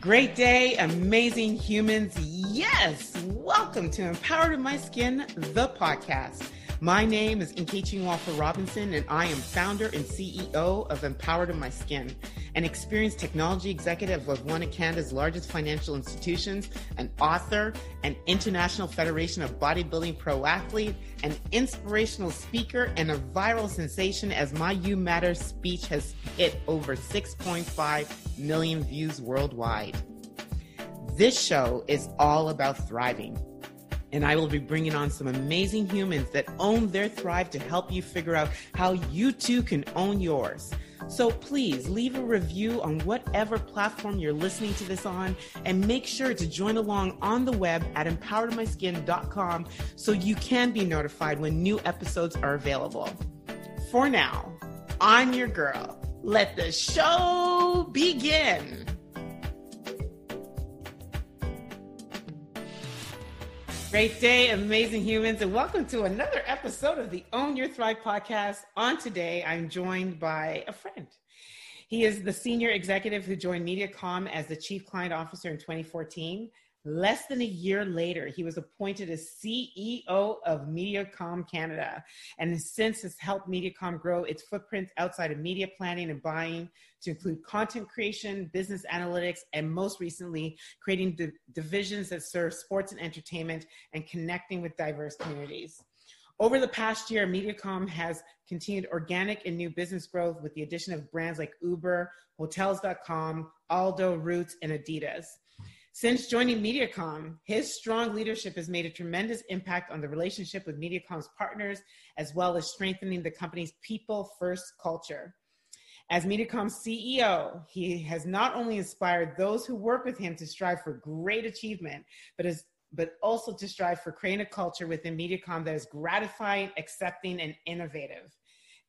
Great day, amazing humans. Yes, welcome to Empowered in My Skin, the podcast. My name is Nkechi Walker Robinson, and I am founder and CEO of Empowered in My Skin, an experienced technology executive of one of Canada's largest financial institutions, an author, an International Federation of Bodybuilding pro athlete, an inspirational speaker, and a viral sensation as my You Matter speech has hit over 6.5 million views worldwide. This show is all about thriving and I will be bringing on some amazing humans that own their thrive to help you figure out how you too can own yours. So please leave a review on whatever platform you're listening to this on and make sure to join along on the web at empoweredmyskin.com so you can be notified when new episodes are available. For now, I'm your girl. Let the show begin. Great day, amazing humans, and welcome to another episode of the Own Your Thrive podcast. On today, I'm joined by a friend. He is the senior executive who joined MediaCom as the chief client officer in 2014. Less than a year later, he was appointed as CEO of MediaCom Canada and since has helped MediaCom grow its footprint outside of media planning and buying to include content creation, business analytics, and most recently, creating the divisions that serve sports and entertainment and connecting with diverse communities. Over the past year, MediaCom has continued organic and new business growth with the addition of brands like Uber, Hotels.com, Aldo, Roots, and Adidas. Since joining MediaCom, his strong leadership has made a tremendous impact on the relationship with MediaCom's partners, as well as strengthening the company's people first culture. As MediaCom's CEO, he has not only inspired those who work with him to strive for great achievement, but is but also to strive for creating a culture within MediaCom that is gratifying, accepting, and innovative.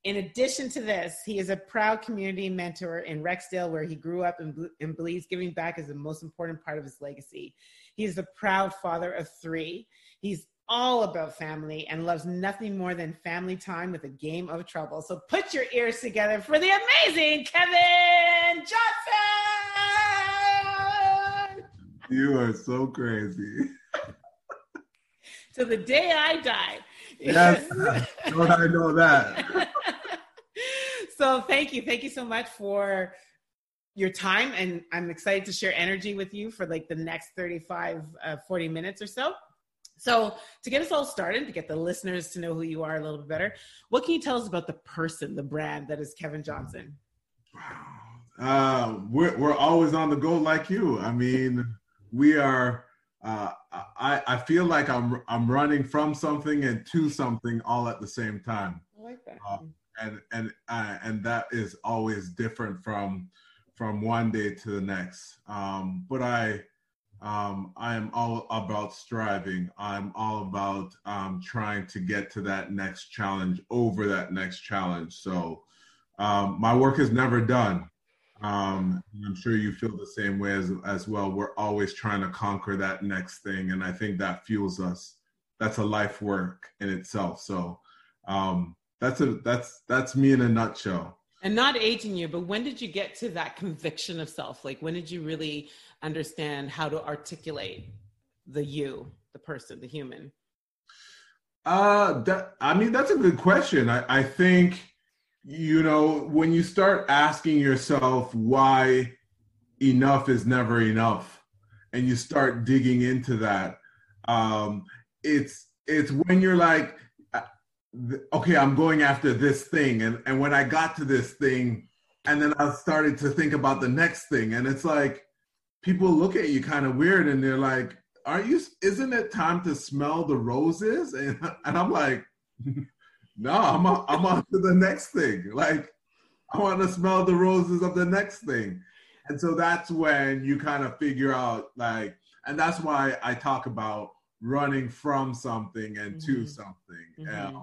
In addition to this, he is a proud community mentor in Rexdale, where he grew up and, and believes giving back is the most important part of his legacy. He is a proud father of three. He's all about family and loves nothing more than family time with a game of trouble. So put your ears together for the amazing Kevin Johnson. You are so crazy. to the day I die. Yes, don't I know that? so thank you, thank you so much for your time, and I'm excited to share energy with you for like the next 35, uh, 40 minutes or so. So, to get us all started, to get the listeners to know who you are a little bit better, what can you tell us about the person, the brand that is Kevin Johnson? Uh, we're, we're always on the go like you. I mean, we are uh, I, I feel like I'm I'm running from something and to something all at the same time. I like that. Uh, and and uh, and that is always different from from one day to the next. Um, but I um, I am all about striving. I'm all about um, trying to get to that next challenge, over that next challenge. So um, my work is never done. Um, I'm sure you feel the same way as, as well. We're always trying to conquer that next thing. And I think that fuels us. That's a life work in itself. So um, that's a that's that's me in a nutshell. And not aging you, but when did you get to that conviction of self? Like when did you really understand how to articulate the you, the person, the human? Uh that I mean that's a good question. I, I think you know, when you start asking yourself why enough is never enough, and you start digging into that, um, it's it's when you're like, okay, I'm going after this thing, and and when I got to this thing, and then I started to think about the next thing, and it's like people look at you kind of weird, and they're like, "Are you? Isn't it time to smell the roses?" And and I'm like. no, I'm on, I'm on to the next thing. Like I want to smell the roses of the next thing. And so that's when you kind of figure out like, and that's why I talk about running from something and mm-hmm. to something. Mm-hmm.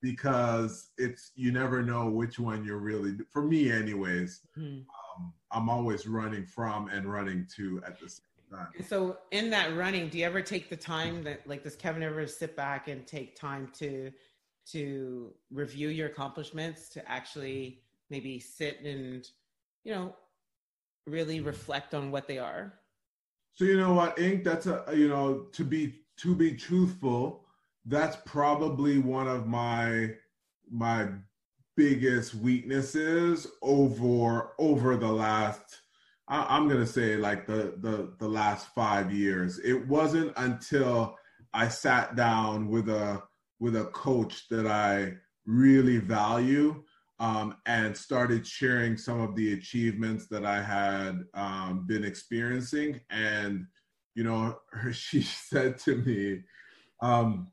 Because it's you never know which one you're really for me anyways mm-hmm. um, i'm always running from and running to at the same time so in that running do you ever take the time that like does kevin ever sit back and take time to to review your accomplishments, to actually maybe sit and, you know, really reflect on what they are? So you know what, Ink? That's a you know to be to be truthful, that's probably one of my my biggest weaknesses over over the last I, am gonna say like the the the last five years. It wasn't until I sat down with a with a coach that I really value um, and started sharing some of the achievements that I had um, been experiencing. And you know, she said to me, um,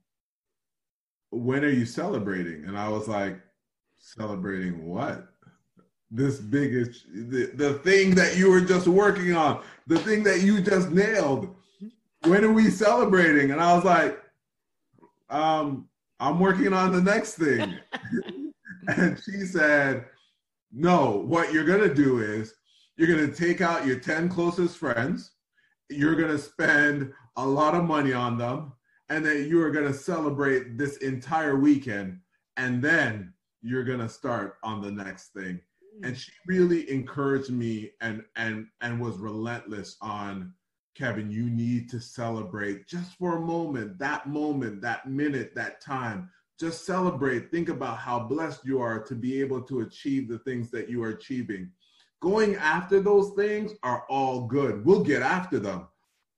"When are you celebrating?" And I was like, "Celebrating what?" this biggest the, the thing that you were just working on the thing that you just nailed. When are we celebrating? And i was like um i'm working on the next thing. And she said no what you're going to do is you're going to take out your 10 closest friends. You're going to spend a lot of money on them and then you are going to celebrate this entire weekend and then you're going to start on the next thing and she really encouraged me and and and was relentless on Kevin, you need to celebrate just for a moment, that moment, that minute, that time. Just celebrate. Think about how blessed you are to be able to achieve the things that you are achieving. Going after those things are all good. We'll get after them.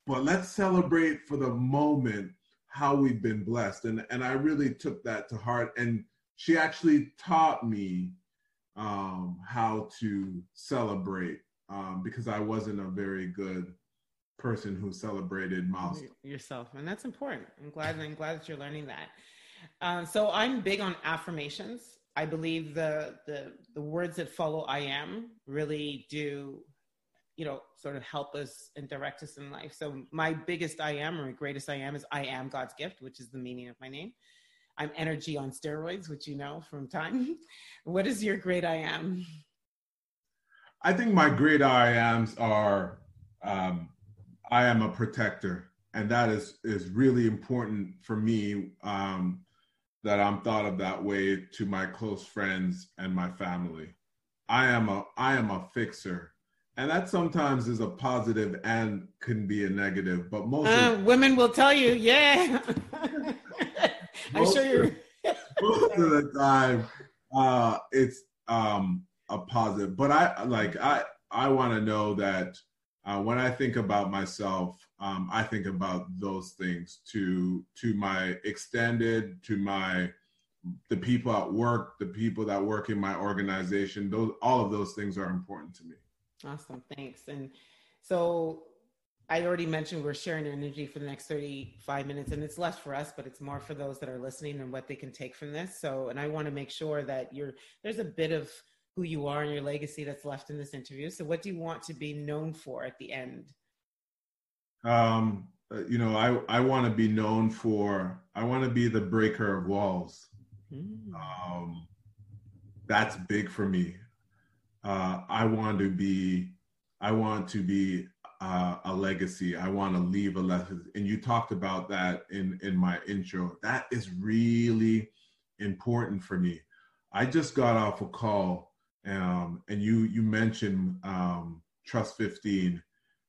But let's celebrate for the moment how we've been blessed. And, and I really took that to heart. And she actually taught me um, how to celebrate um, because I wasn't a very good person who celebrated milestones yourself, and that's important. I'm glad. I'm glad that you're learning that. Um, so I'm big on affirmations. I believe the the the words that follow "I am" really do, you know, sort of help us and direct us in life. So my biggest "I am" or greatest "I am" is "I am God's gift," which is the meaning of my name. I'm energy on steroids, which you know from time. what is your great I am? I think my great I ams are um, I am a protector, and that is is really important for me. Um, that I'm thought of that way to my close friends and my family. I am a I am a fixer, and that sometimes is a positive and can be a negative. But most uh, of, women will tell you, yeah. I'm sure you're. most of the time, uh, it's um, a positive. But I like I I want to know that uh, when I think about myself, um, I think about those things to to my extended, to my the people at work, the people that work in my organization. Those all of those things are important to me. Awesome, thanks. And so I already mentioned we're sharing energy for the next 35 minutes, and it's less for us, but it's more for those that are listening and what they can take from this. So, and I want to make sure that you're there's a bit of who you are and your legacy that's left in this interview. So, what do you want to be known for at the end? Um, you know, I I want to be known for I want to be the breaker of walls. Mm. Um, that's big for me. Uh, I want to be I want to be uh, a legacy. I want to leave a legacy. And you talked about that in, in my intro. That is really important for me. I just got off a call um, and you, you mentioned um, Trust 15,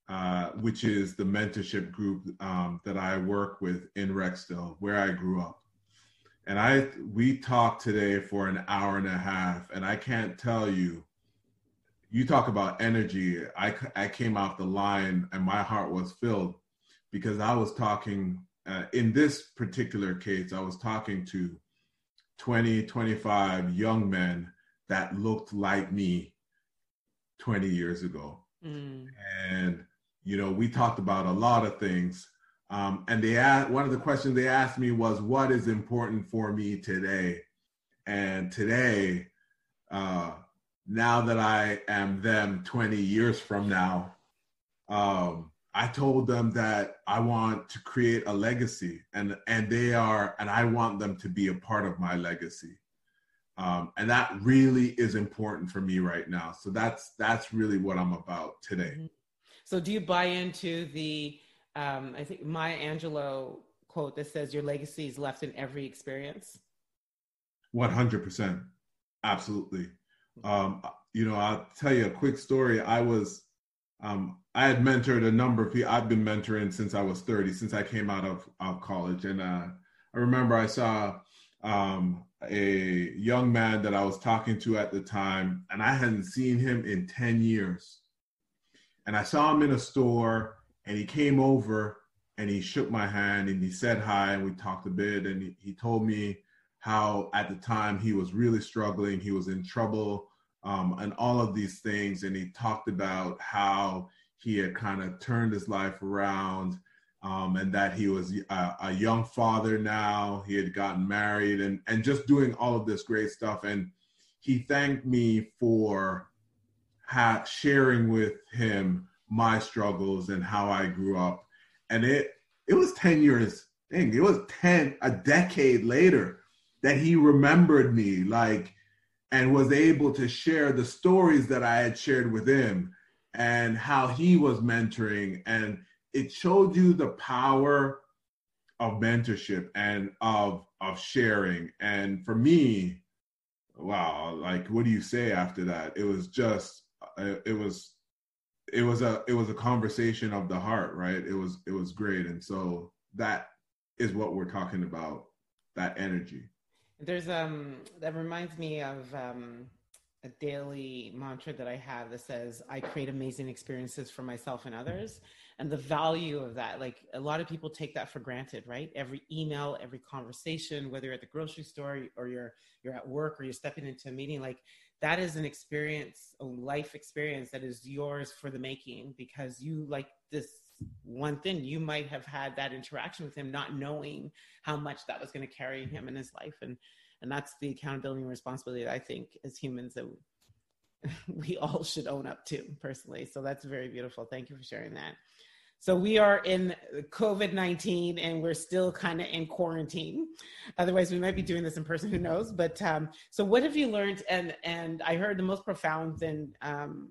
uh, which is the mentorship group um, that I work with in Rexdale, where I grew up. And I we talked today for an hour and a half, and I can't tell you you talk about energy. I, I came off the line and my heart was filled because I was talking, uh, in this particular case, I was talking to 20, 25 young men that looked like me 20 years ago. Mm. And, you know, we talked about a lot of things. Um, and they asked, one of the questions they asked me was, what is important for me today? And today, uh, now that I am them 20 years from now, um, I told them that I want to create a legacy and, and they are, and I want them to be a part of my legacy. Um, and that really is important for me right now. So that's, that's really what I'm about today. Mm-hmm. So do you buy into the, um, I think Maya Angelou quote that says your legacy is left in every experience? 100%. Absolutely. Um, you know, I'll tell you a quick story. I was um, I had mentored a number of people. I've been mentoring since I was 30, since I came out of, of college. And uh, I remember I saw um, a young man that I was talking to at the time, and I hadn't seen him in 10 years. And I saw him in a store, and he came over and he shook my hand and he said hi, and we talked a bit. And he, he told me how at the time he was really struggling, he was in trouble, um, and all of these things. And he talked about how he had kind of turned his life around um, and that he was a, a, young father now. He had gotten married and, and just doing all of this great stuff. And he thanked me for ha- sharing with him my struggles and how I grew up. And it it was 10 years, dang, it was 10, a decade later that he remembered me, like, and was able to share the stories that I had shared with him and how he was mentoring. And it showed you the power of mentorship and of of sharing. And for me wow like what do you say after that? It was just it was it was a it was a conversation of the heart right? It was it was great. And so that is what we're talking about that energy there's um that reminds me of um a daily mantra that I have that says I create amazing experiences for myself and others. And the value of that like a lot of people take that for granted right? Every email every conversation whether you're at the grocery store or you're you're at work or you're stepping into a meeting like that is an experience a life experience that is yours for the making because you like this one thing you might have had that interaction with him not knowing how much that was going to carry him in his life and and that's the accountability and responsibility that i think as humans that we all should own up to personally so that's very beautiful thank you for sharing that so we are in COVID 19 and we're still kind of in quarantine. Otherwise, we might be doing this in person, who knows? But um, so what have you learned? And, and I heard the most profound thing um,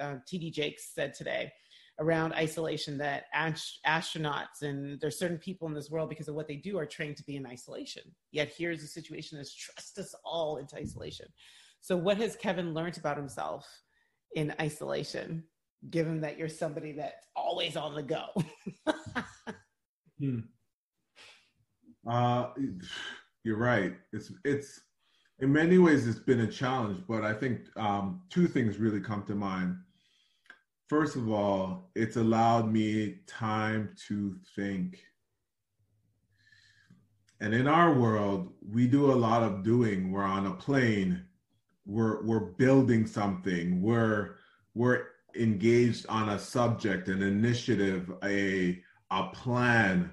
uh, TD Jakes said today around isolation that ast- astronauts and there's certain people in this world because of what they do are trained to be in isolation. Yet here's a situation that's trust us all into isolation. So, what has Kevin learned about himself in isolation? given that you're somebody that's always on the go? hmm. uh, you're right. It's it's in many ways it's been a challenge, but I think um, two things really come to mind. First of all, it's allowed me time to think. And in our world, we do a lot of doing. We're on a plane, we're we're building something, we're we're engaged on a subject, an initiative, a a plan,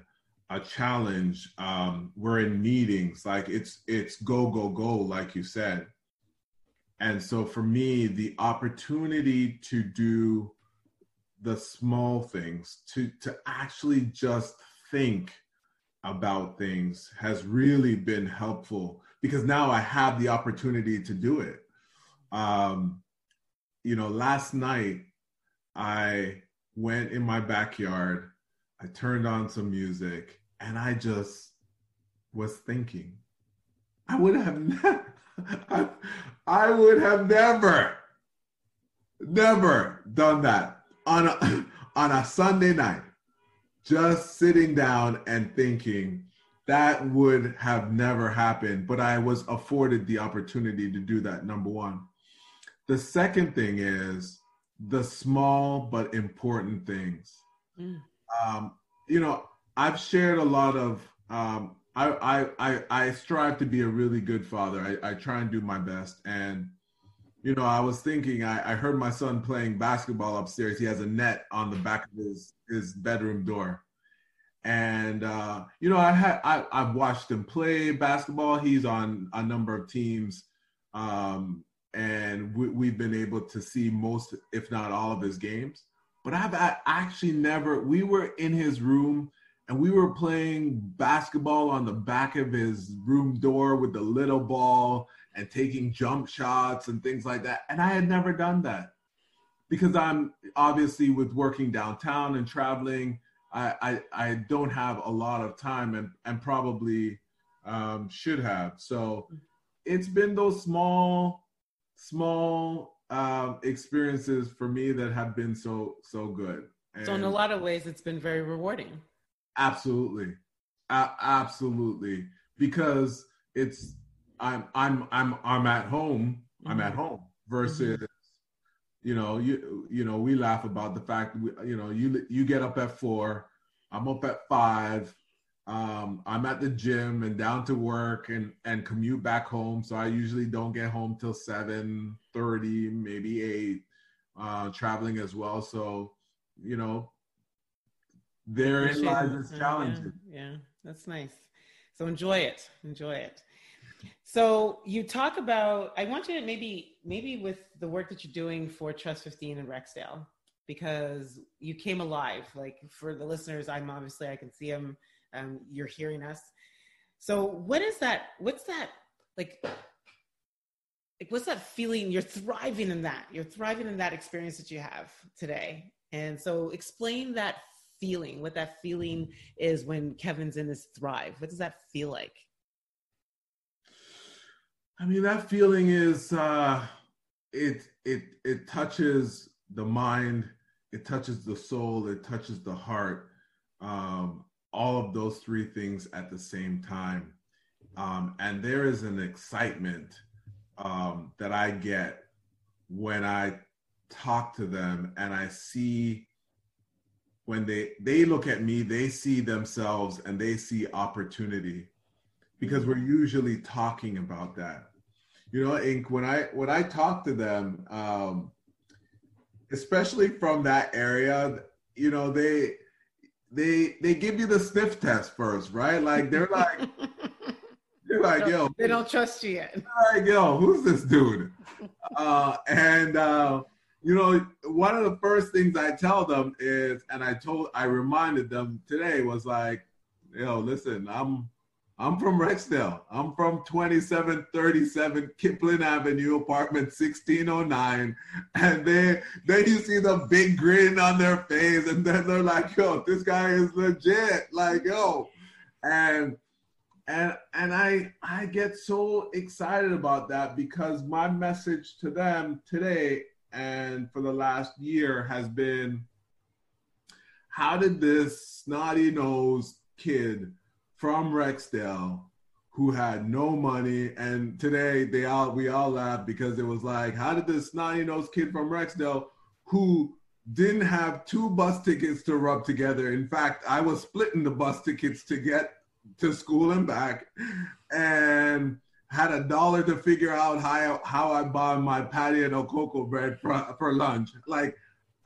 a challenge. Um, we're in meetings, like it's it's go go go, like you said. And so for me, the opportunity to do the small things, to to actually just think about things has really been helpful because now I have the opportunity to do it. Um, you know, last night I went in my backyard, I turned on some music, and I just was thinking. I would have never, I, I would have never, never done that on a, on a Sunday night. Just sitting down and thinking that would have never happened, but I was afforded the opportunity to do that. Number one. The second thing is the small but important things. Mm. Um, you know, I've shared a lot of. Um, I, I I strive to be a really good father. I, I try and do my best. And you know, I was thinking. I, I heard my son playing basketball upstairs. He has a net on the back of his his bedroom door. And uh, you know, I had I, I've watched him play basketball. He's on a number of teams. Um, and we, have been able to see most, if not all, of his games. But I've actually never. We were in his room and we were playing basketball on the back of his room door with the little ball and taking jump shots and things like that. And I had never done that because I'm obviously with working downtown and traveling. I, I, I don't have a lot of time and, and probably um, should have. So it's been those small small um, experiences for me that have been so so good. And so in a lot of ways, it's been very rewarding. Absolutely, a- absolutely, because it's I'm I'm I'm I'm at home. Mm-hmm. I'm at mm-hmm. home versus. Mm-hmm. You know, you you know, we laugh about the fact we, you know you you get up at four, I'm up at five, um, I'm at the gym and down to work and and commute back home. So I usually don't get home till seven thirty, maybe eight. Uh, traveling as well. So you know, therein lies its challenges. Yeah, yeah, that's nice. So enjoy it. Enjoy it. So you talk about. I want you to maybe maybe with the work that you're doing for Trust 15 in Rexdale because you came alive. Like for the listeners, I'm obviously I can see them um, you're hearing us. So what is that? What's that like? Like what's that feeling? You're thriving in that. You're thriving in that experience that you have today. And so explain that feeling, what that feeling is when Kevin's in this thrive. What does that feel like? I mean, that feeling is uh it it it touches the mind, it touches the soul, it touches the heart. Um, all of those three things at the same time. Um, and there is an excitement um, that I get when I talk to them and I see when they they look at me, they see themselves and they see opportunity because we're usually talking about that. You know, Ink, when I when I talk to them, um, especially from that area, you know, they they they give you the sniff test first, right? Like they're like they're like, yo, they don't trust you yet. Like, yo, who's this dude? uh, and uh, you know, one of the first things I tell them is, and I told, I reminded them today was like, yo, listen, I'm I'm from Rexdale. I'm from 2737 Kipling Avenue, apartment 1609. And they then you see the big grin on their face, and then they're like, yo, this guy is legit. Like, yo. And and and I I get so excited about that because my message to them today and for the last year has been how did this snotty nosed kid from Rexdale who had no money. And today they all we all laughed because it was like, how did this snotty nosed kid from Rexdale who didn't have two bus tickets to rub together. In fact, I was splitting the bus tickets to get to school and back and had a dollar to figure out how, how I buy my patty and cocoa bread for, for lunch. Like,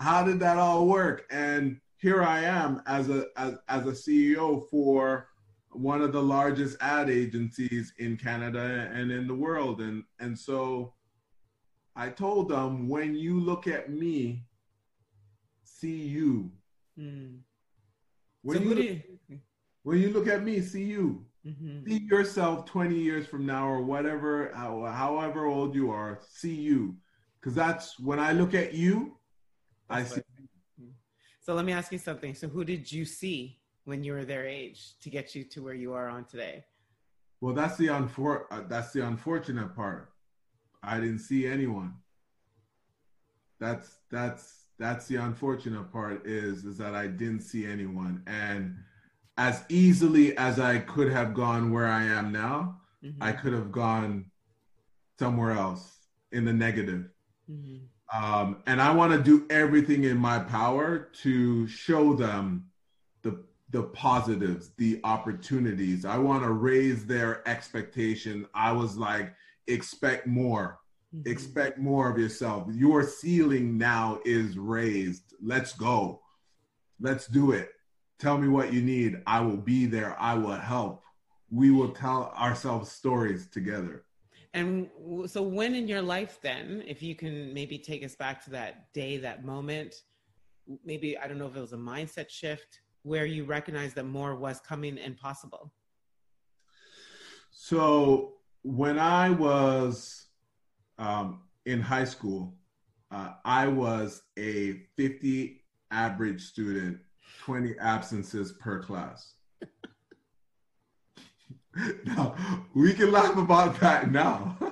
how did that all work? And here I am as a as, as a CEO for one of the largest ad agencies in Canada and in the world. And, and so I told them, when you look at me, see you. Mm. When, so you look, you... when you look at me, see you. Mm-hmm. See yourself 20 years from now or whatever, however old you are, see you. Because that's when I look at you, that's I see. So let me ask you something. So who did you see when you were their age to get you to where you are on today? Well, that's the unfor- uh, that's the unfortunate part. I didn't see anyone. That's that's that's the unfortunate part is is that I didn't see anyone and as easily as I could have gone where I am now, mm-hmm. I could have gone somewhere else in the negative. Mm-hmm. Um, and I want to do everything in my power to show them the positives, the opportunities. I want to raise their expectation. I was like, expect more. Mm-hmm. Expect more of yourself. Your ceiling now is raised. Let's go. Let's do it. Tell me what you need. I will be there. I will help. We will tell ourselves stories together. And so, when in your life, then, if you can maybe take us back to that day, that moment, maybe, I don't know if it was a mindset shift, where you recognize that more was coming and possible? So when I was um, in high school, uh, I was a 50 average student, 20 absences per class. now, we can laugh about that now.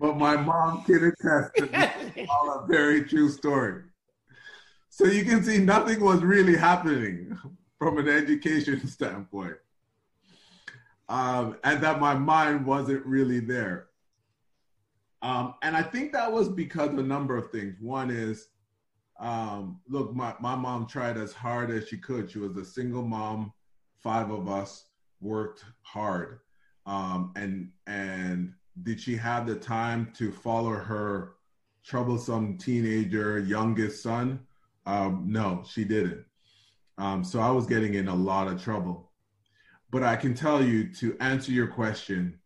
but my mom can attest to all a very true story. So you can see nothing was really happening from an education standpoint. Um, and that my mind wasn't really there. Um, and I think that was because of a number of things. One is, um, look, my, my mom tried as hard as she could. She was a single mom, five of us worked hard. Um, and and did she have the time to follow her troublesome teenager youngest son? Um, no, she didn't. Um, so I was getting in a lot of trouble. But I can tell you to answer your question,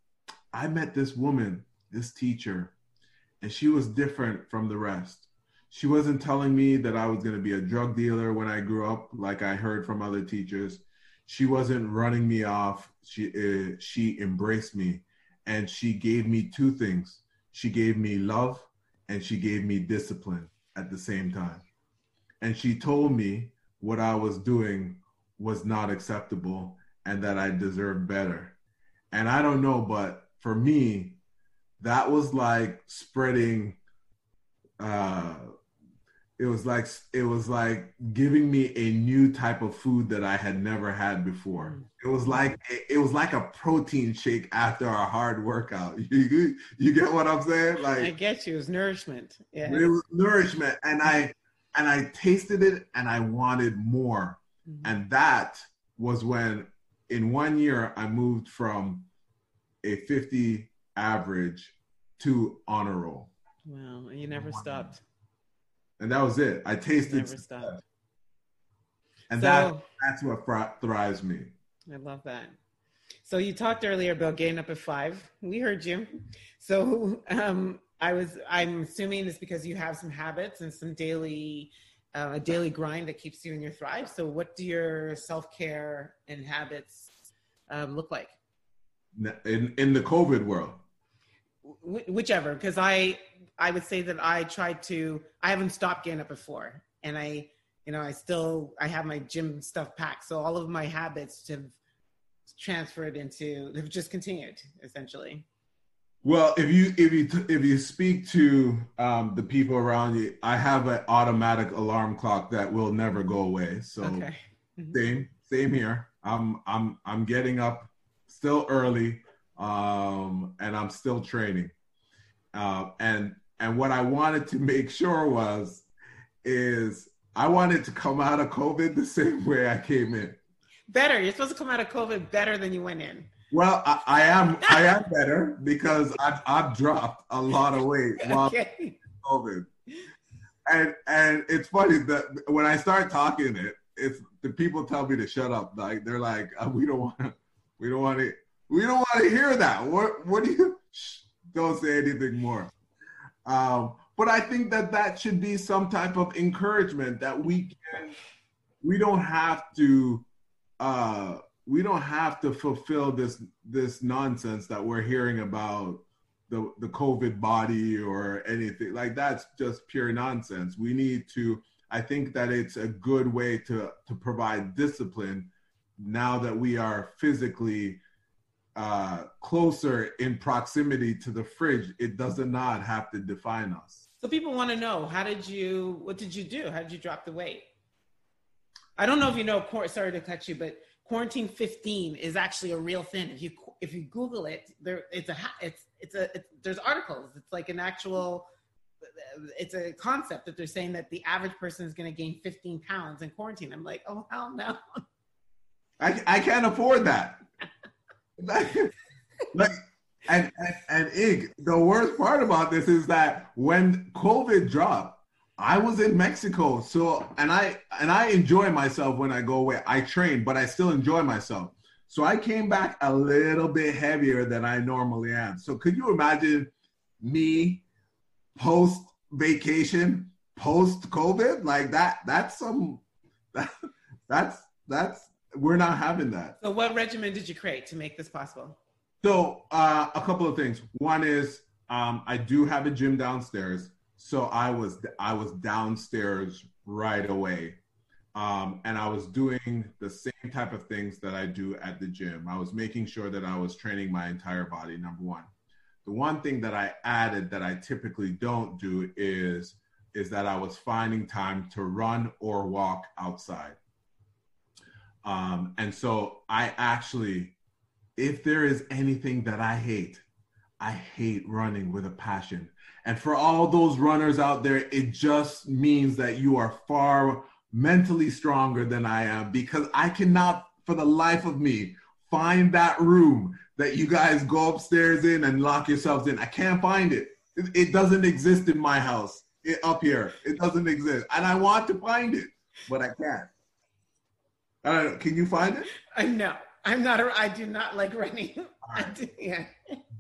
I met this woman, this teacher, and she was different from the rest. She wasn't telling me that I was going to be a drug dealer when I grew up, like I heard from other teachers. She wasn't running me off. She uh, she embraced me, and she gave me two things. She gave me love, and she gave me discipline at the same time. And she told me what I was doing was not acceptable and that I deserved better. And I don't know, but for me, that was like spreading uh it was like it was like giving me a new type of food that I had never had before. It was like it was like a protein shake after a hard workout. You you get what I'm saying? Like I get you. It was nourishment. Yeah. It was nourishment, and I and I tasted it, and I wanted more. Mm-hmm. And that was when, in one year, I moved from a 50 average to honor roll. Wow, and you never stopped. And that was it. I tasted. Never stopped. And so, that that's what thrives me. I love that. So you talked earlier about getting up at five. We heard you. So um, I was. I'm assuming it's because you have some habits and some daily, uh, a daily grind that keeps you in your thrive. So what do your self care and habits um, look like? In in the COVID world whichever because i i would say that i tried to i haven't stopped getting up before and i you know i still i have my gym stuff packed so all of my habits have transferred into have just continued essentially well if you if you if you speak to um, the people around you i have an automatic alarm clock that will never go away so okay. mm-hmm. same same here i'm i'm i'm getting up still early um, and I'm still training. Uh, and and what I wanted to make sure was is I wanted to come out of COVID the same way I came in. Better. You're supposed to come out of COVID better than you went in. Well, I, I am I am better because I've, I've dropped a lot of weight while okay. COVID. And and it's funny that when I start talking it, it's the people tell me to shut up. Like they're like, oh, we don't want we don't want to we don't want to hear that. What what do you? Shh, don't say anything more. Um, but I think that that should be some type of encouragement that we can. We don't have to. Uh, we don't have to fulfill this this nonsense that we're hearing about the the COVID body or anything like that's just pure nonsense. We need to. I think that it's a good way to to provide discipline now that we are physically uh, closer in proximity to the fridge, it does not have to define us. So people want to know how did you, what did you do? How did you drop the weight? I don't know if you know, sorry to cut you, but quarantine 15 is actually a real thing. If you if you Google it, there it's a it's it's a it's, there's articles. It's like an actual it's a concept that they're saying that the average person is going to gain 15 pounds in quarantine. I'm like, oh hell no. I I can't afford that. like, and, and and Ig, the worst part about this is that when COVID dropped, I was in Mexico, so and I and I enjoy myself when I go away. I train, but I still enjoy myself. So I came back a little bit heavier than I normally am. So could you imagine me post vacation, post COVID like that? That's some that, that's that's we're not having that. So, what regimen did you create to make this possible? So, uh, a couple of things. One is um, I do have a gym downstairs, so I was I was downstairs right away, um, and I was doing the same type of things that I do at the gym. I was making sure that I was training my entire body. Number one. the one thing that I added that I typically don't do is is that I was finding time to run or walk outside. Um, and so I actually, if there is anything that I hate, I hate running with a passion. And for all those runners out there, it just means that you are far mentally stronger than I am because I cannot, for the life of me, find that room that you guys go upstairs in and lock yourselves in. I can't find it. It, it doesn't exist in my house it, up here. It doesn't exist. And I want to find it, but I can't. I don't know. Can you find it? I know. I'm not. A, I do not like running. Do, yeah.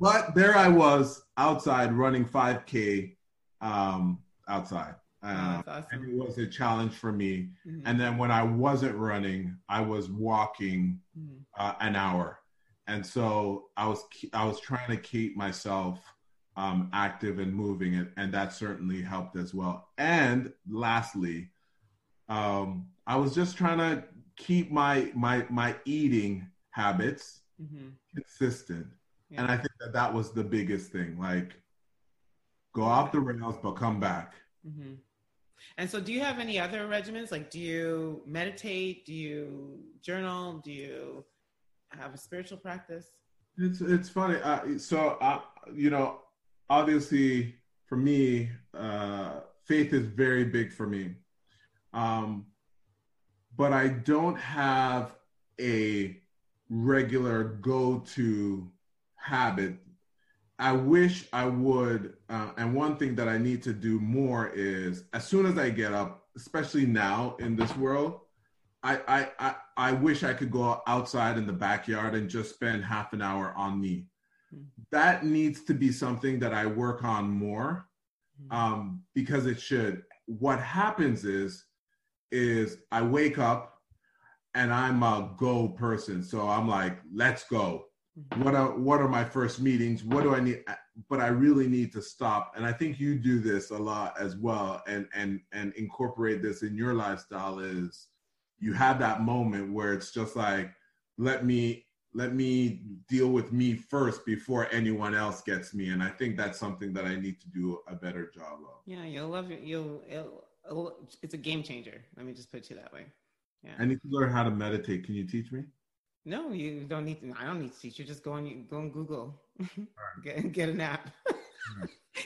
But there I was outside running 5K um, outside. Uh, oh, awesome. And it was a challenge for me. Mm-hmm. And then when I wasn't running, I was walking mm-hmm. uh, an hour and so I was I was trying to keep myself um, active and moving, and, and that certainly helped as well. And lastly, um, I was just trying to keep my my my eating habits mm-hmm. consistent, yeah. and I think that that was the biggest thing. Like, go off the rails, but come back. Mm-hmm. And so, do you have any other regimens? Like, do you meditate? Do you journal? Do you have a spiritual practice? It's it's funny. Uh, so uh, you know, obviously for me, uh, faith is very big for me. Um, but I don't have a regular go-to habit. I wish I would. Uh, and one thing that I need to do more is as soon as I get up, especially now in this world, I, I, I, wish I could go outside in the backyard and just spend half an hour on me. Mm-hmm. That needs to be something that I work on more hmm. um, because it should. What happens is, is I wake up and I'm a go person. So I'm like, let's go. Mm-hmm. What are what are my first meetings? What do I need? But I really need to stop. And I think you do this a lot as well, and and and incorporate this in your lifestyle. Is you have that moment where it's just like let me let me deal with me first before anyone else gets me and i think that's something that i need to do a better job of yeah you'll love it you'll it's a game changer let me just put you that way yeah i need to learn how to meditate can you teach me no you don't need to i don't need to teach you just go on go on google right. get, get an app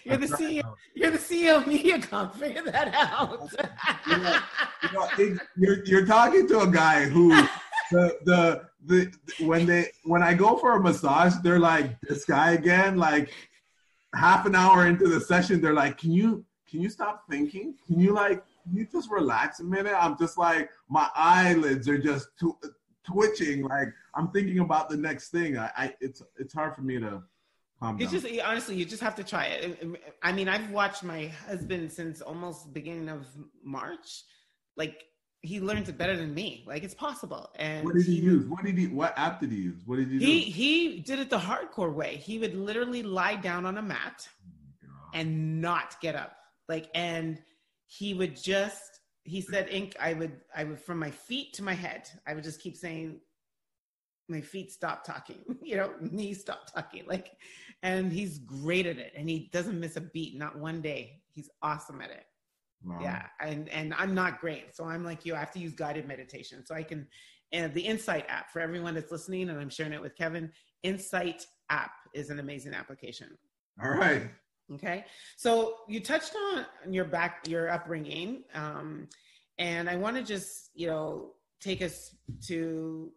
You're the CEO. You're the CEO of MediaCom. Figure that out. you know, you know, it, you're, you're talking to a guy who the, the the when they when I go for a massage, they're like this guy again. Like half an hour into the session, they're like, "Can you can you stop thinking? Can you like you just relax a minute?" I'm just like my eyelids are just tw- twitching. Like I'm thinking about the next thing. I, I it's it's hard for me to Calm it's down. just honestly, you just have to try it. I mean, I've watched my husband since almost beginning of March. Like he learns it better than me. Like it's possible. And what did he, he use? What did he? What app did he use? What did he? He do? he did it the hardcore way. He would literally lie down on a mat oh and not get up. Like and he would just. He said, "Ink." I would. I would from my feet to my head. I would just keep saying, "My feet stop talking." You know, knees stop talking. Like and he's great at it and he doesn't miss a beat not one day he's awesome at it wow. yeah and and i'm not great so i'm like you i have to use guided meditation so i can and the insight app for everyone that's listening and i'm sharing it with kevin insight app is an amazing application all right okay so you touched on your back your upbringing um, and i want to just you know take us to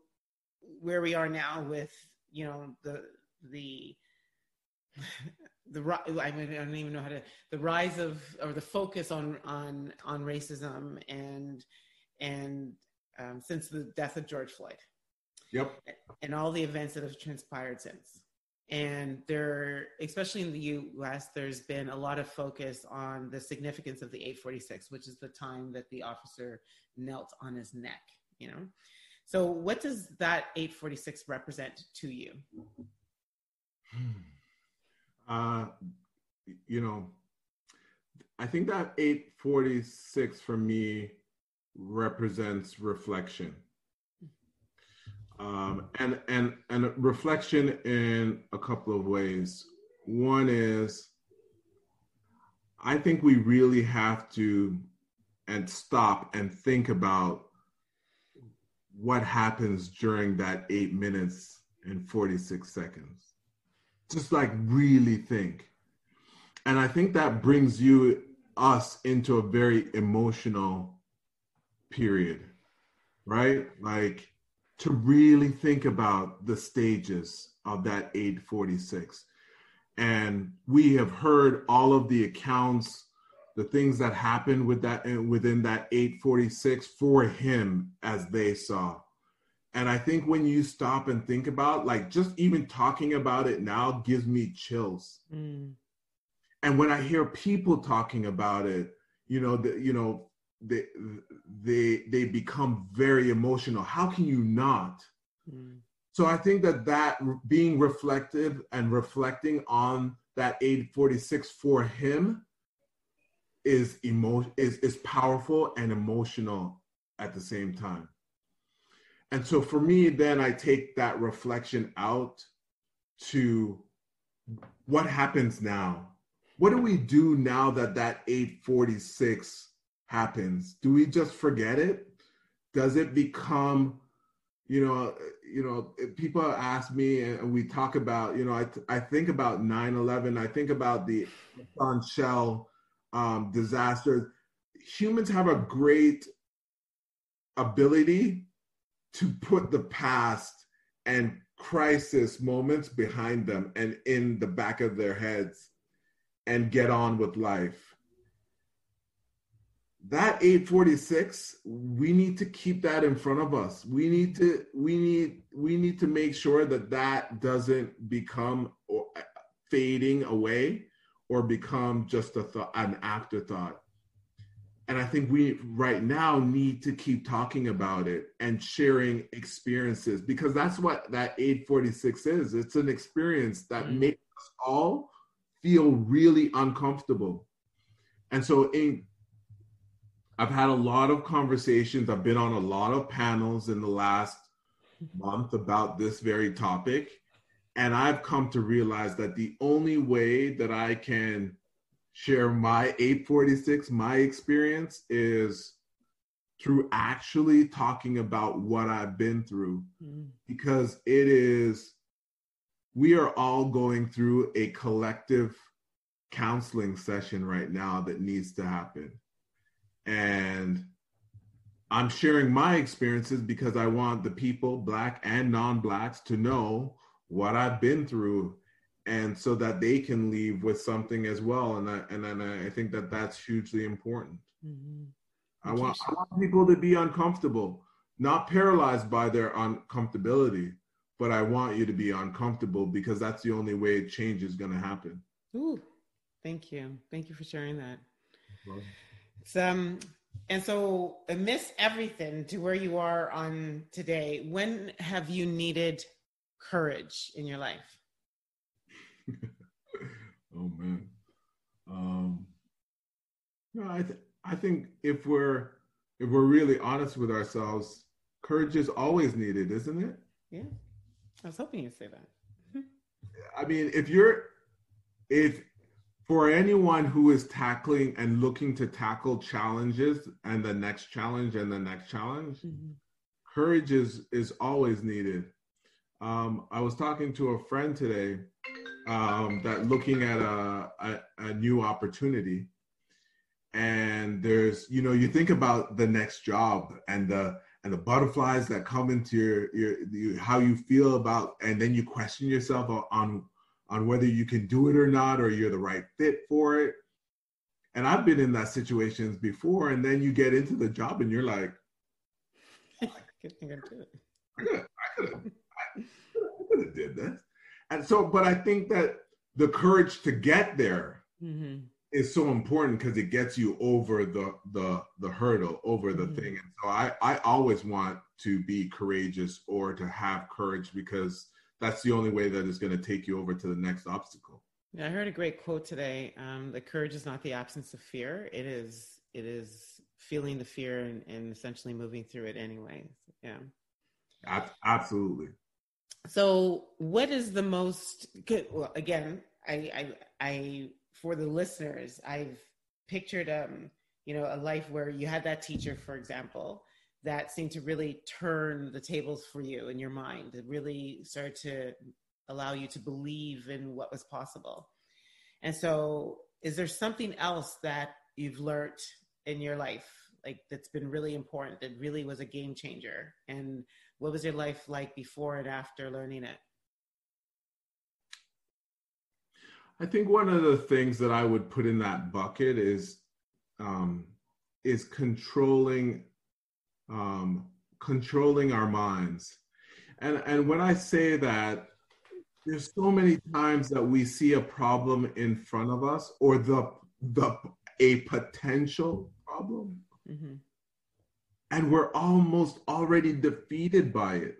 where we are now with you know the the the I, mean, I don't even know how to the rise of or the focus on on on racism and and um, since the death of George Floyd. Yep. And all the events that have transpired since. And there, especially in the U.S., there's been a lot of focus on the significance of the 846, which is the time that the officer knelt on his neck. You know, so what does that 846 represent to you? Hmm. Uh, you know, I think that 846 for me represents reflection. Um, and and and reflection in a couple of ways. One is I think we really have to and stop and think about what happens during that eight minutes and 46 seconds. Just like really think. And I think that brings you, us, into a very emotional period, right? Like to really think about the stages of that 846. And we have heard all of the accounts the things that happened with that uh, within that 846 for him as they saw and i think when you stop and think about like just even talking about it now gives me chills mm. and when i hear people talking about it you know the, you know they they they become very emotional how can you not mm. so i think that that being reflective and reflecting on that 846 for him is emo is is powerful and emotional at the same time. And so for me, then I take that reflection out to what happens now. What do we do now that that 846 happens? Do we just forget it? Does it become, you know, you know, people ask me and we talk about, you know, I, I think about 9-11, I think about the on shell um, disasters. Humans have a great ability to put the past and crisis moments behind them and in the back of their heads and get on with life. That 846, we need to keep that in front of us. We need to we need we need to make sure that that doesn't become fading away or become just a thought, an afterthought. And I think we right now need to keep talking about it and sharing experiences because that's what that 846 is. It's an experience that mm-hmm. makes us all feel really uncomfortable. And so in I've had a lot of conversations. I've been on a lot of panels in the last month about this very topic. And I've come to realize that the only way that I can share my 846, my experience, is through actually talking about what I've been through. Mm. Because it is, we are all going through a collective counseling session right now that needs to happen. And I'm sharing my experiences because I want the people, black and non blacks, to know what I've been through, and so that they can leave with something as well. And I and then I think that that's hugely important. Mm-hmm. I want I want people to be uncomfortable, not paralyzed by their uncomfortability, but I want you to be uncomfortable because that's the only way change is going to happen. Ooh, thank you, thank you for sharing that. It's, um, and so amidst everything to where you are on today, when have you needed courage in your life? oh man. Um, no, I th- I think if we're if we're really honest with ourselves, courage is always needed, isn't it? Yeah. I was hoping you'd say that. I mean, if you're if for anyone who is tackling and looking to tackle challenges and the next challenge and the next challenge, mm-hmm. courage is is always needed. Um, I was talking to a friend today um, that looking at a, a, a new opportunity, and there's you know you think about the next job and the and the butterflies that come into your, your, your how you feel about and then you question yourself on on whether you can do it or not or you're the right fit for it and i've been in that situations before and then you get into the job and you're like i could do it i could i could could have did this. And so, but I think that the courage to get there mm-hmm. is so important because it gets you over the the the hurdle, over the mm-hmm. thing. And so I I always want to be courageous or to have courage because that's the only way that is going to take you over to the next obstacle. Yeah, I heard a great quote today. Um, the courage is not the absence of fear; it is it is feeling the fear and, and essentially moving through it anyway. Yeah, absolutely. So, what is the most good? Well, again, I, I, I, for the listeners, I've pictured, um, you know, a life where you had that teacher, for example, that seemed to really turn the tables for you in your mind. It really started to allow you to believe in what was possible. And so, is there something else that you've learned in your life, like that's been really important, that really was a game changer? And what was your life like before and after learning it? I think one of the things that I would put in that bucket is um, is controlling um, controlling our minds. And and when I say that, there's so many times that we see a problem in front of us or the the a potential problem. Mm-hmm. And we're almost already defeated by it.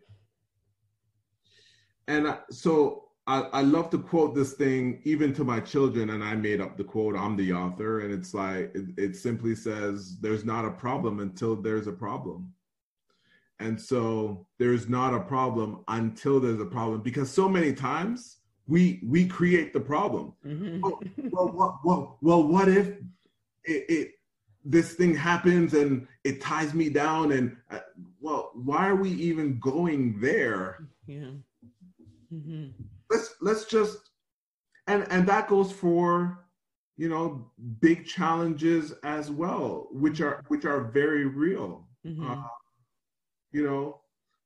And so I, I love to quote this thing even to my children, and I made up the quote. I'm the author, and it's like it, it simply says, "There's not a problem until there's a problem." And so there's not a problem until there's a problem because so many times we we create the problem. Mm-hmm. Oh, well, well, well, well, what if it, it, this thing happens and it ties me down? And uh, well, why are we even going there? Yeah. Mm-hmm let's let's just and and that goes for you know big challenges as well which are which are very real mm-hmm. uh, you know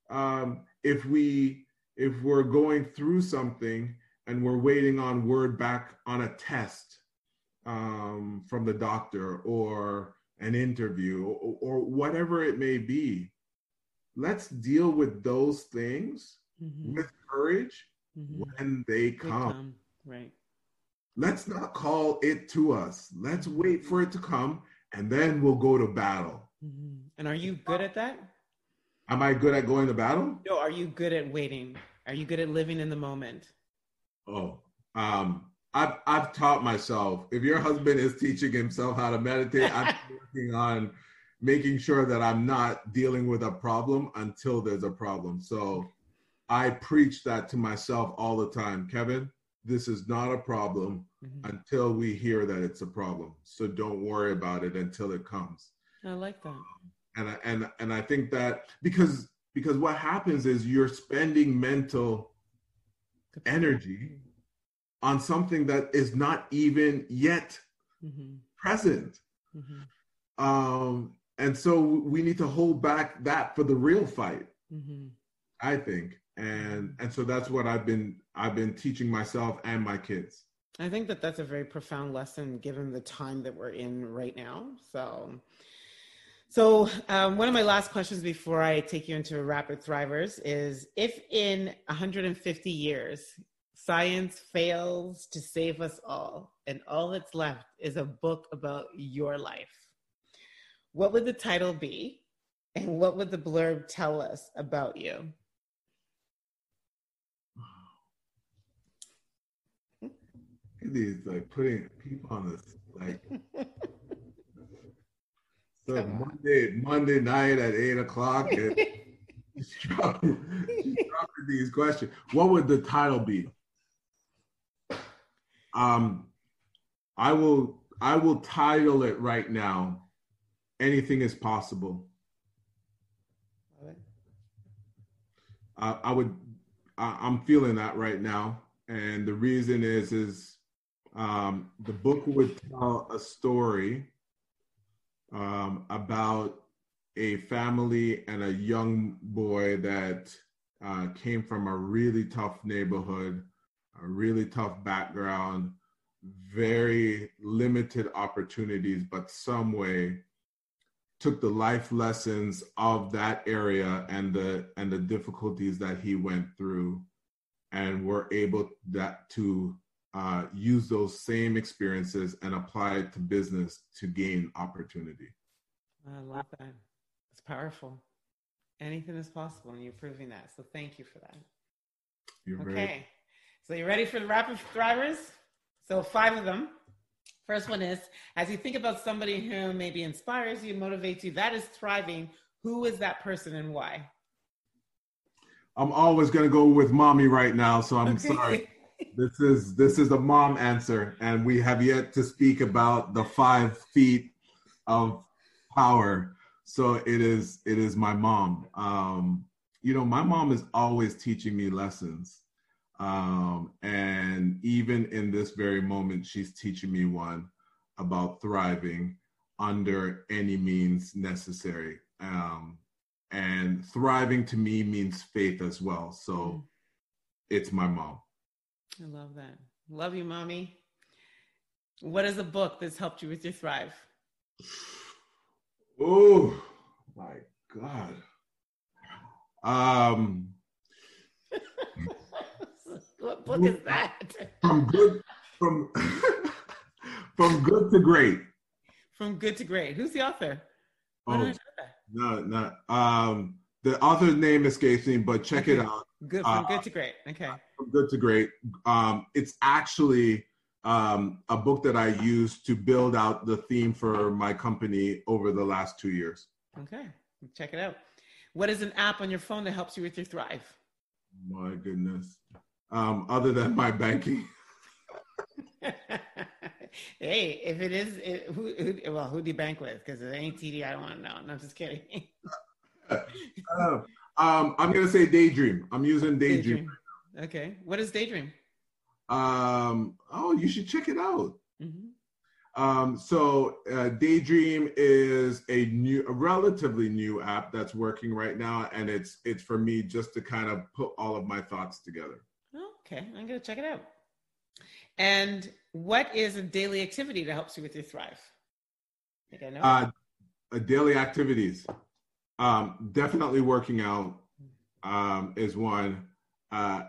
um, if we if we're going through something and we're waiting on word back on a test um, from the doctor or an interview or, or, whatever it may be let's deal with those things mm-hmm. with courage mm-hmm. when they come. they come. Right. Let's not call it to us. Let's wait for it to come and then we'll go to battle. Mm-hmm. And are you good at that? Am I good at going to battle? No, are you good at waiting? Are you good at living in the moment? Oh, um, I've I've taught myself. If your husband is teaching himself how to meditate, I'm working on making sure that I'm not dealing with a problem until there's a problem. So I preach that to myself all the time. Kevin, this is not a problem mm-hmm. until we hear that it's a problem. So don't worry about it until it comes. I like that. and I, and and I think that because because what happens is you're spending mental energy on something that is not even yet mm-hmm. present. Mm-hmm. Um, and so we need to hold back that for the real fight. Mm-hmm. I think and and so that's what i've been i've been teaching myself and my kids. I think that that's a very profound lesson given the time that we're in right now. So so um, one of my last questions before i take you into rapid thrivers is if in 150 years science fails to save us all and all that's left is a book about your life what would the title be? And what would the blurb tell us about you these like putting people on this like so Monday Monday night at eight o'clock and she's dropping, she's dropping these questions. What would the title be? Um I will I will title it right now. Anything is possible. Uh, I would I, I'm feeling that right now. And the reason is is um, the book would tell a story um, about a family and a young boy that uh, came from a really tough neighborhood, a really tough background, very limited opportunities, but some way took the life lessons of that area and the and the difficulties that he went through and were able that to uh, use those same experiences and apply it to business to gain opportunity. I love that. It's powerful. Anything is possible, and you're proving that. So thank you for that. You're okay. So you ready for the rapid thrivers? So five of them. First one is as you think about somebody who maybe inspires you, motivates you, that is thriving. Who is that person and why? I'm always going to go with mommy right now, so I'm okay. sorry. this is this is a mom answer, and we have yet to speak about the five feet of power. So it is it is my mom. Um, you know, my mom is always teaching me lessons. Um, and even in this very moment, she's teaching me one about thriving under any means necessary. Um, and thriving to me means faith as well. So mm. it's my mom. I love that. Love you, mommy. What is a book that's helped you with your thrive? Oh my God. Um, what book is that? From good from from good to great. From good to great. Who's the author? Oh, no, no. Um, the author's name escapes me, but check it out. Good from uh, good to great. Okay. From good to great. Um, it's actually um, a book that I used to build out the theme for my company over the last two years. Okay, check it out. What is an app on your phone that helps you with your Thrive? My goodness. Um, other than my banking. hey, if it is, it, who, who, well, who do you bank with? Because it ain't TD, I don't want to know. No, I'm just kidding. uh, um, I'm gonna say Daydream. I'm using Daydream. Daydream. Okay, what is Daydream? Um, oh, you should check it out. Mm-hmm. Um, so uh, Daydream is a new, a relatively new app that's working right now, and it's it's for me just to kind of put all of my thoughts together. Okay, I'm gonna check it out. And what is a daily activity that helps you with your thrive? I think I know. Uh, daily activities. Um, definitely working out um, is one. Uh,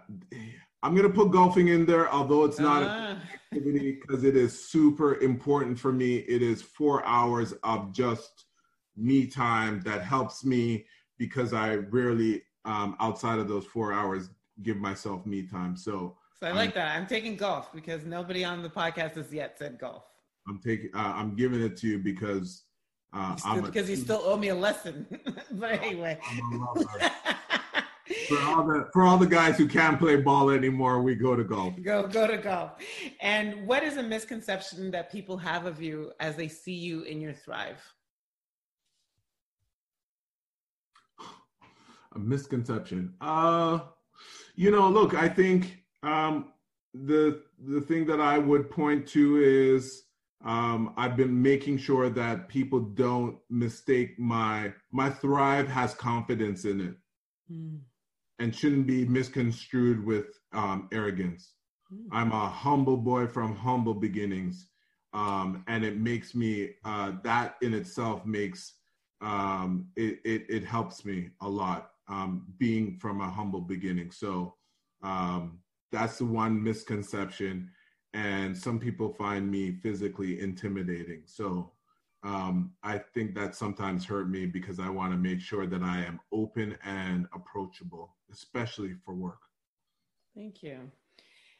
I'm gonna put golfing in there, although it's not uh. an activity because it is super important for me. It is four hours of just me time that helps me because I rarely, um, outside of those four hours, give myself me time. So, so I like I'm, that. I'm taking golf because nobody on the podcast has yet said golf. I'm taking. Uh, I'm giving it to you because. Uh, you still, because you still owe me a lesson. but anyway. for all the for all the guys who can't play ball anymore, we go to golf. Go go to golf. And what is a misconception that people have of you as they see you in your thrive? A misconception. Uh you know, look, I think um the the thing that I would point to is um, I've been making sure that people don't mistake my my thrive has confidence in it. Mm and shouldn't be misconstrued with um, arrogance. Mm. I'm a humble boy from humble beginnings. Um, and it makes me, uh, that in itself makes, um, it, it, it, helps me a lot um, being from a humble beginning. So um, that's the one misconception. And some people find me physically intimidating. So um, I think that sometimes hurt me because I want to make sure that I am open and approachable, especially for work. Thank you.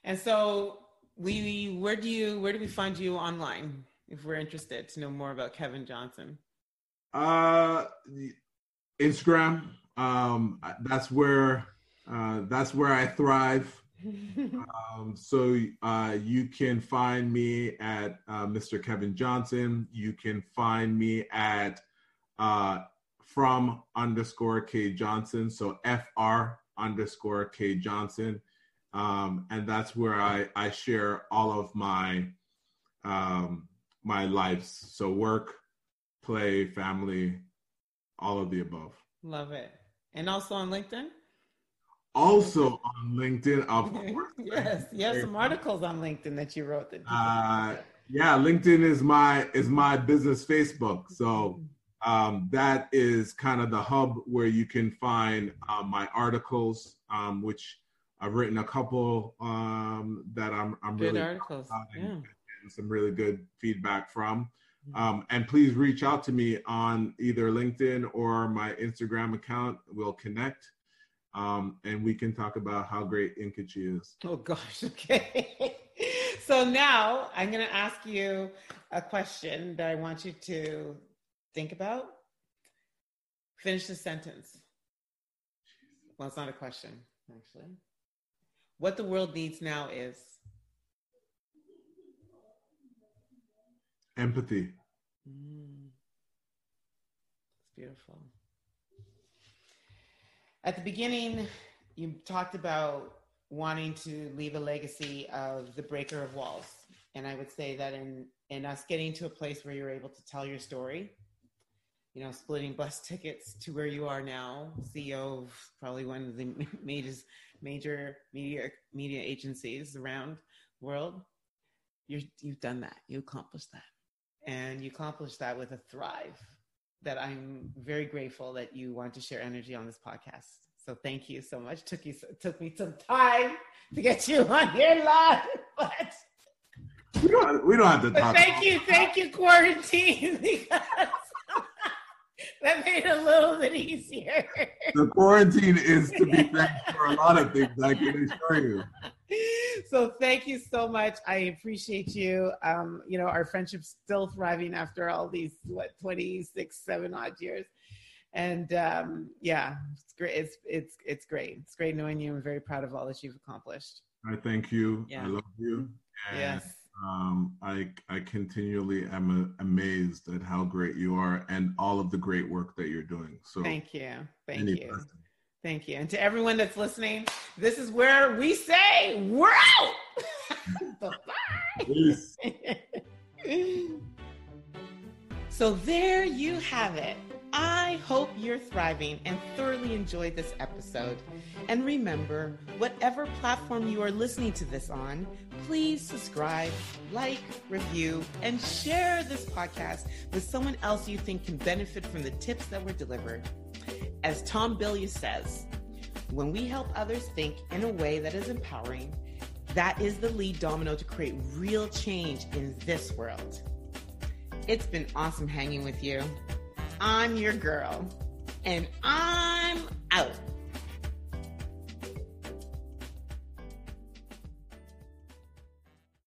And so, we where do you where do we find you online if we're interested to know more about Kevin Johnson? Uh, Instagram. Um, that's where uh, that's where I thrive um, so uh, you can find me at uh, Mr. Kevin Johnson. You can find me at uh, from underscore K Johnson. So FR underscore K Johnson. Um, and that's where I, I share all of my um, my lives. So work, play, family, all of the above. Love it. And also on LinkedIn? Also on LinkedIn, of course. yes, you have some articles on LinkedIn that you wrote. That uh, yeah, LinkedIn is my is my business Facebook. So um, that is kind of the hub where you can find uh, my articles, um, which I've written a couple um, that I'm I'm good really articles. Yeah. some really good feedback from. Mm-hmm. Um, and please reach out to me on either LinkedIn or my Instagram account. We'll connect um, and we can talk about how great Nkechi is. Oh gosh, okay. so now I'm going to ask you a question that I want you to think about. Finish the sentence. Well, it's not a question, actually. what the world needs now is empathy. Mm. It's beautiful. At the beginning, you talked about wanting to leave a legacy of the breaker of walls. And I would say that in, in us getting to a place where you're able to tell your story, you know, splitting bus tickets to where you are now, CEO of probably one of the major, major media media agencies around the world. you you've done that. You accomplished that, and you accomplished that with a thrive. That I'm very grateful that you want to share energy on this podcast. So thank you so much. Took you took me some time to get you on here live, but we don't we don't have to talk. Thank you, thank you, quarantine, because that made it a little bit easier. The quarantine is to be thanked for a lot of things, I can assure you. So thank you so much. I appreciate you. Um, you know, our friendship's still thriving after all these what 26, seven odd years. And um, yeah, it's great. It's it's it's great. It's great knowing you. I'm very proud of all that you've accomplished. I thank you. Yeah. I love you. And yes um, I I continually am amazed at how great you are and all of the great work that you're doing. So thank you, thank you. Thank you, and to everyone that's listening, this is where we say we're out. Bye. so there you have it. I hope you're thriving and thoroughly enjoyed this episode. And remember, whatever platform you are listening to this on, please subscribe, like, review, and share this podcast with someone else you think can benefit from the tips that were delivered. As Tom Bilyeu says, when we help others think in a way that is empowering, that is the lead domino to create real change in this world. It's been awesome hanging with you. I'm your girl, and I